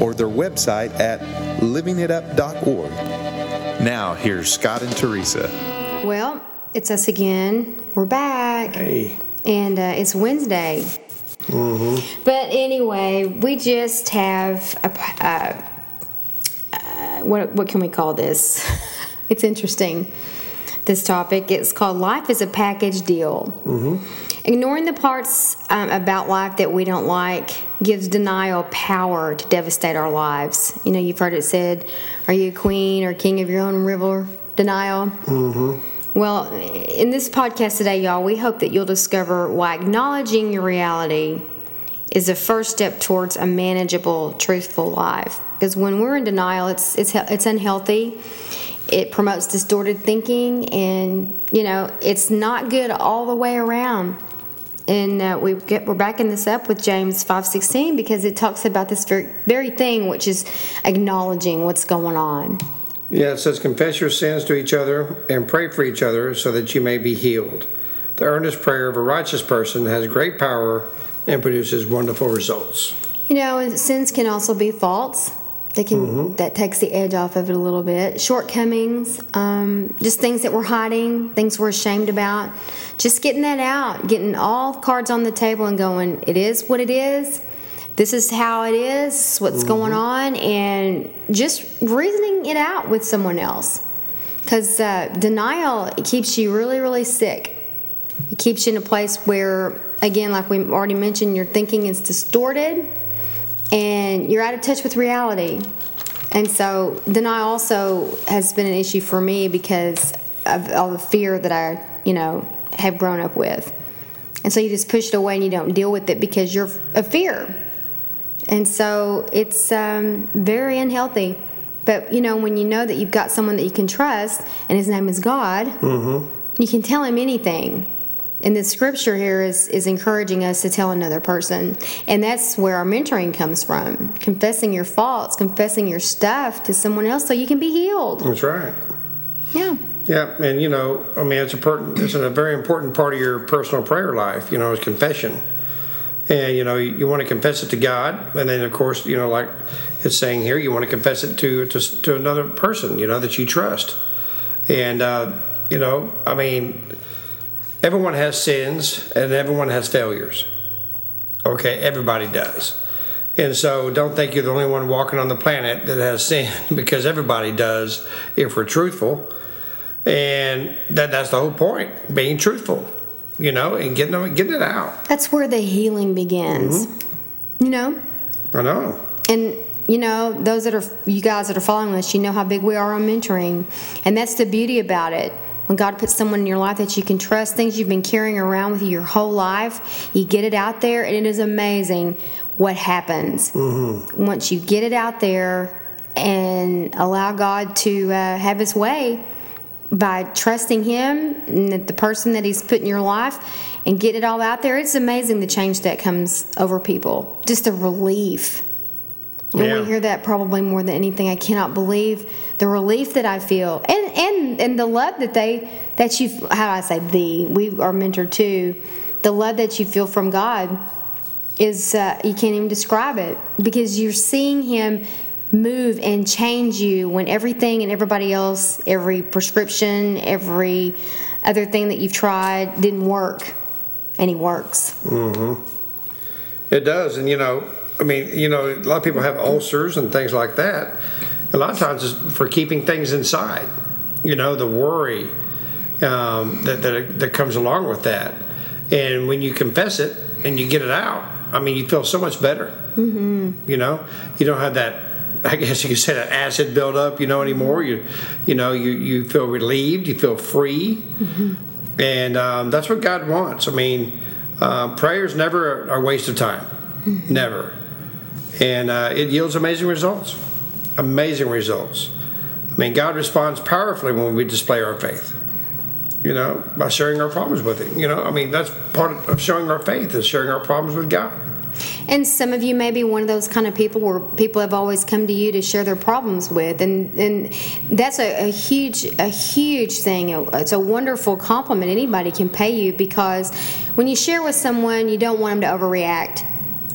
or their website at livingitup.org. Now, here's Scott and Teresa. Well, it's us again. We're back. Hey. And uh, it's Wednesday. Mm-hmm. But anyway, we just have a. p- Uh, uh, what, what can we call this? it's interesting, this topic. It's called Life is a Package Deal. Ignoring the parts um, about life that we don't like gives denial power to devastate our lives. You know, you've heard it said, Are you a queen or king of your own river? Denial. Well, in this podcast today, y'all, we hope that you'll discover why acknowledging your reality is the first step towards a manageable, truthful life. Because when we're in denial, it's it's it's unhealthy. It promotes distorted thinking, and you know it's not good all the way around. And uh, we get we're backing this up with James five sixteen because it talks about this very very thing, which is acknowledging what's going on. Yeah, it says, confess your sins to each other and pray for each other so that you may be healed. The earnest prayer of a righteous person has great power and produces wonderful results. You know, sins can also be faults. They can that takes the edge off of it a little bit. Shortcomings, um, just things that we're hiding, things we're ashamed about. Just getting that out, getting all cards on the table, and going. It is what it is. This is how it is. What's going on, and just reasoning it out with someone else. Because uh, denial it keeps you really, really sick. It keeps you in a place where, again, like we already mentioned, your thinking is distorted and you're out of touch with reality. And so, denial also has been an issue for me because of all the fear that I, you know, have grown up with. And so you just push it away and you don't deal with it because you're of fear. And so it's um, very unhealthy. But you know, when you know that you've got someone that you can trust, and his name is God, you can tell him anything. And the scripture here is, is encouraging us to tell another person. And that's where our mentoring comes from confessing your faults, confessing your stuff to someone else so you can be healed. That's right. Yeah. Yeah, and you know, I mean, it's a per- it's a very important part of your personal prayer life. You know, is confession, and you know, you, you want to confess it to God, and then of course, you know, like it's saying here, you want to confess it to to, to another person, you know, that you trust, and uh, you know, I mean, everyone has sins and everyone has failures. Okay, everybody does. And so don't think you're the only one walking on the planet that has sin because everybody does if we're truthful. And that that's the whole point, being truthful, you know, and getting them, getting it out. That's where the healing begins. Mm-hmm. You know? I know. And you know, those that are you guys that are following us, you know how big we are on mentoring. And that's the beauty about it. When God puts someone in your life that you can trust, things you've been carrying around with you your whole life, you get it out there, and it is amazing what happens once you get it out there and allow God to uh, have His way by trusting Him and the person that He's put in your life and get it all out there. It's amazing the change that comes over people. Just the relief. And Yeah. we hear that probably more than anything. I cannot believe the relief that I feel, and and and the love that they that you how do I say the we are mentored too. The love that you feel from God is uh, you can't even describe it because you're seeing Him move and change you when everything and everybody else, every prescription, every other thing that you've tried didn't work, and He works. Mm-hmm. It does, and you know, I mean, you know, a lot of people have ulcers and things like that. A lot of times it's for keeping things inside. You know, the worry um, that, that that comes along with that, and when you confess it and you get it out, I mean, you feel so much better. Mm-hmm. You know, you don't have that. I guess you could say that acid buildup. You know anymore. You, you know, you you feel relieved. You feel free, and um, that's what God wants. I mean, uh, prayer is never a, a waste of time, never, and uh, it yields amazing results. Amazing results. I mean, God responds powerfully when we display our faith. You know, by sharing our problems with Him. You know, I mean, that's part of showing our faith is sharing our problems with God. And some of you may be one of those kind of people where people have always come to you to share their problems with, and and that's a, a huge a huge thing. It's a wonderful compliment anybody can pay you because when you share with someone, you don't want them to overreact.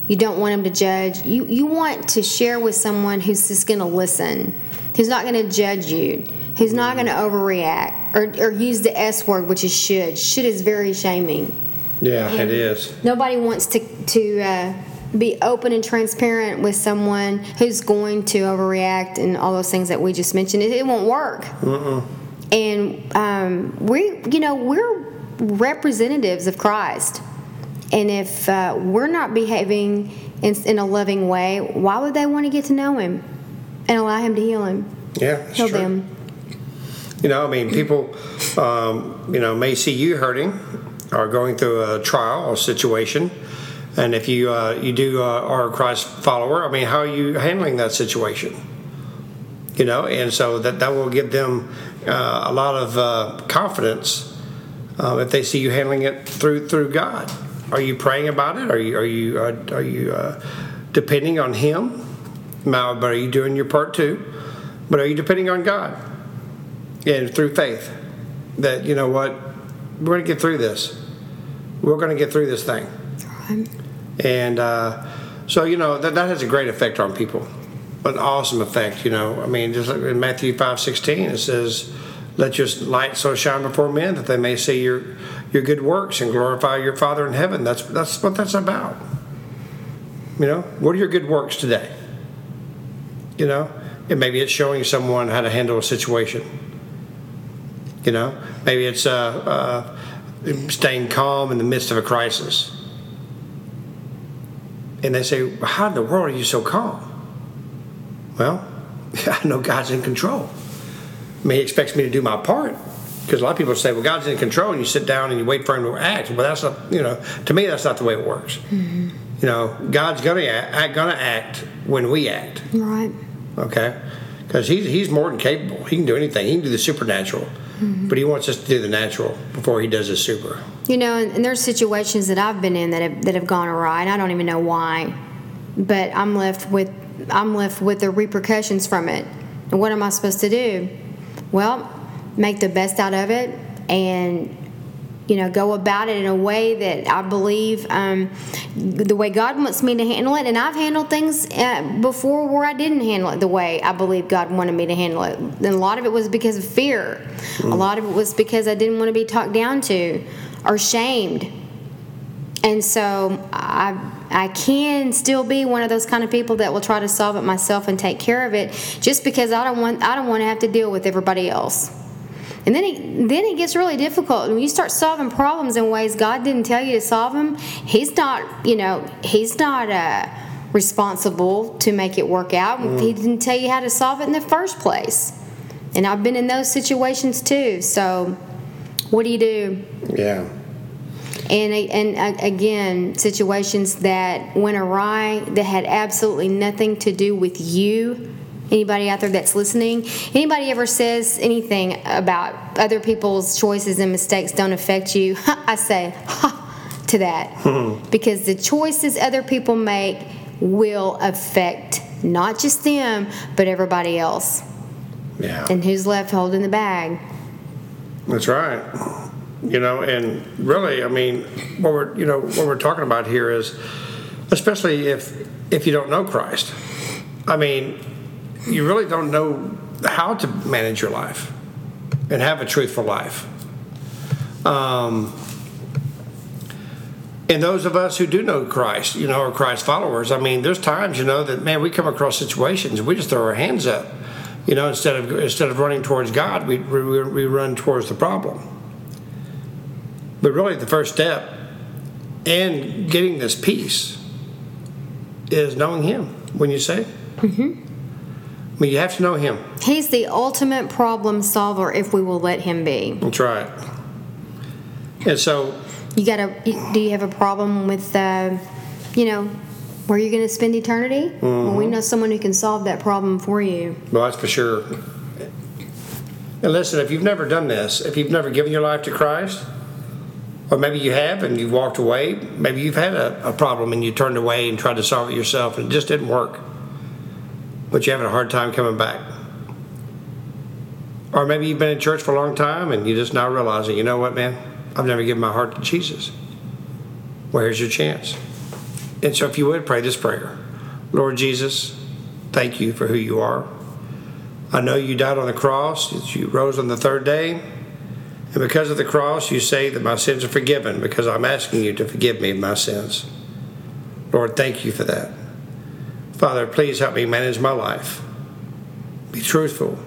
You don't want them to judge. You you want to share with someone who's just going to listen, who's not going to judge you, who's not going to overreact or, or use the S word, which is should. Should is very shaming. Yeah, it is. Nobody wants to to uh, be open and transparent with someone who's going to overreact and all those things that we just mentioned. It, it won't work. Mm-mm. And um, we, you know, we're representatives of Christ, and if uh, we're not behaving in, in, a loving way, why would they want to get to know Him and allow Him to heal Him? Yeah, heal true. them. You know, I mean, people, um, you know, may see you hurting or going through a trial or situation, and if you uh, you do uh, are a Christ follower, I mean, how are you handling that situation? You know, and so that that will give them uh, a lot of uh, confidence uh, if they see you handling it through through God. Are you praying about it? Are you are you uh, are you depending on Him? Now, but are you doing your part too? But are you depending on God? And through faith, that you know what, we're going to get through this. We're going to get through this thing. And uh, so, you know, that, that has a great effect on people. An awesome effect, you know. I mean, just like in Matthew five sixteen, it says, Let your light so shine before men that they may see your, your good works and glorify your Father in heaven. That's, that's what that's about. You know, what are your good works today? You know, and maybe it's showing someone how to handle a situation. You know, maybe it's uh, uh, staying calm in the midst of a crisis and they say, How in the world are you so calm? Well, I know God's in control. I mean, He expects me to do my part. Because a lot of people say, Well, God's in control, and you sit down and you wait for Him to act. Well, that's not, you know, to me, that's not the way it works. Mm-hmm. You know, God's going to act, gonna act when we act. Right. Okay? Because he's, he's more than capable. He can do anything, He can do the supernatural. Mm-hmm. But He wants us to do the natural before He does the super. You know, and, and there's situations that I've been in that have, that have gone awry, and I don't even know why. But I'm left with I'm left with the repercussions from it. And what am I supposed to do? Well, make the best out of it and you know go about it in a way that I believe um, the way God wants me to handle it. And I've handled things uh, before where I didn't handle it the way I believe God wanted me to handle it. And a lot of it was because of fear. Mm. A lot of it was because I didn't want to be talked down to or shamed. And so I I can still be one of those kind of people that will try to solve it myself and take care of it just because I don't want I don't want to have to deal with everybody else. And then it then it gets really difficult when you start solving problems in ways God didn't tell you to solve them. He's not, you know, he's not uh, responsible to make it work out. Mm. He didn't tell you how to solve it in the first place. And I've been in those situations too. So what do you do? Yeah. And, and again, situations that went awry that had absolutely nothing to do with you. Anybody out there that's listening? Anybody ever says anything about other people's choices and mistakes don't affect you? I say, ha, to that. Hmm. because the choices other people make will affect not just them, but everybody else. Yeah. And who's left holding the bag? That's right. You know, and really, I mean, what we're you know what we're talking about here is, especially if if you don't know Christ, I mean, you really don't know how to manage your life and have a truthful life. Um, and those of us who do know Christ, you know, are Christ followers, I mean, there's times, you know, that man, we come across situations, we just throw our hands up you know, instead of instead of running towards God, we, we, we run towards the problem. But really, the first step in getting this peace is knowing Him. When you say, mm-hmm. I mean, you have to know Him. He's the ultimate problem solver if we will let Him be. That's right. And so, you got to. Do you have a problem with, uh, you know, where you're going to spend eternity? Mm-hmm. Well, we know someone who can solve that problem for you. Well, that's for sure. And listen, if you've never done this, if you've never given your life to Christ, or maybe you have and you've walked away, maybe you've had a, a problem and you turned away and tried to solve it yourself and it just didn't work, but you're having a hard time coming back. Or maybe you've been in church for a long time and you just now realizing, you know what, man, I've never given my heart to Jesus. Well, here's your chance. And so if you would pray this prayer Lord Jesus, thank you for who you are. I know you died on the cross, you rose on the third day, and because of the cross, you say that my sins are forgiven because I'm asking you to forgive me of my sins. Lord, thank you for that. Father, please help me manage my life, be truthful,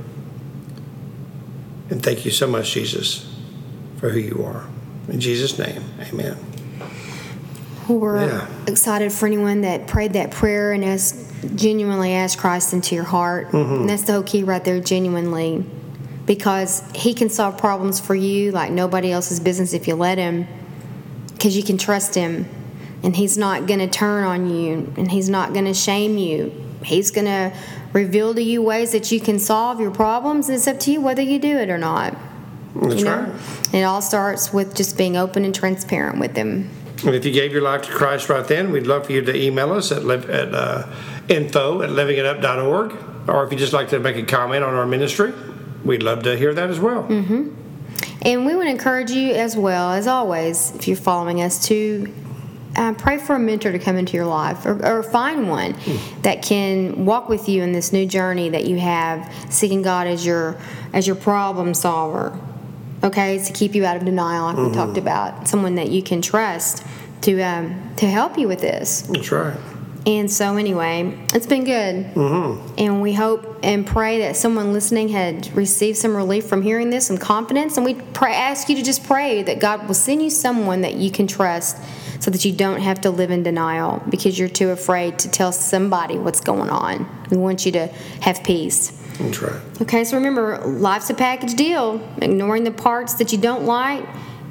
and thank you so much, Jesus, for who you are. In Jesus' name, amen. We're Yeah. excited for anyone that prayed that prayer and has genuinely asked Christ into your heart. Mm-hmm. And that's the whole key right there, genuinely. Because He can solve problems for you like nobody else's business if you let Him. Because you can trust Him. And He's not going to turn on you and He's not going to shame you. He's going to reveal to you ways that you can solve your problems. And it's up to you whether you do it or not. That's you know? right. It all starts with just being open and transparent with Him. And if you gave your life to Christ right then, we'd love for you to email us at, live, at uh, info at livingitup.org. Or if you'd just like to make a comment on our ministry, we'd love to hear that as well. And we would encourage you as well, as always, if you're following us, to uh, pray for a mentor to come into your life or, or find one that can walk with you in this new journey that you have, seeking God as your as your problem solver. Okay, to keep you out of denial, like we talked about, someone that you can trust to um, to help you with this. That's right. And so, anyway, it's been good. Mm-hmm. And we hope and pray that someone listening had received some relief from hearing this, some confidence. And we pray, ask you to just pray that God will send you someone that you can trust so that you don't have to live in denial because you're too afraid to tell somebody what's going on. We want you to have peace. That's right. Okay, so remember, life's a package deal. Ignoring the parts that you don't like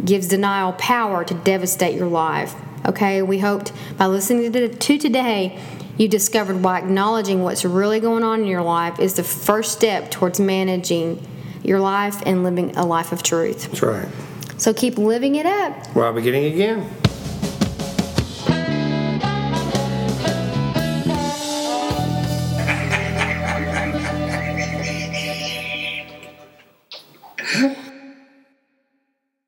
gives denial power to devastate your life. Okay, we hoped by listening to, to today, you discovered why acknowledging what's really going on in your life is the first step towards managing your life and living a life of truth. That's right. So keep living it up. While beginning again.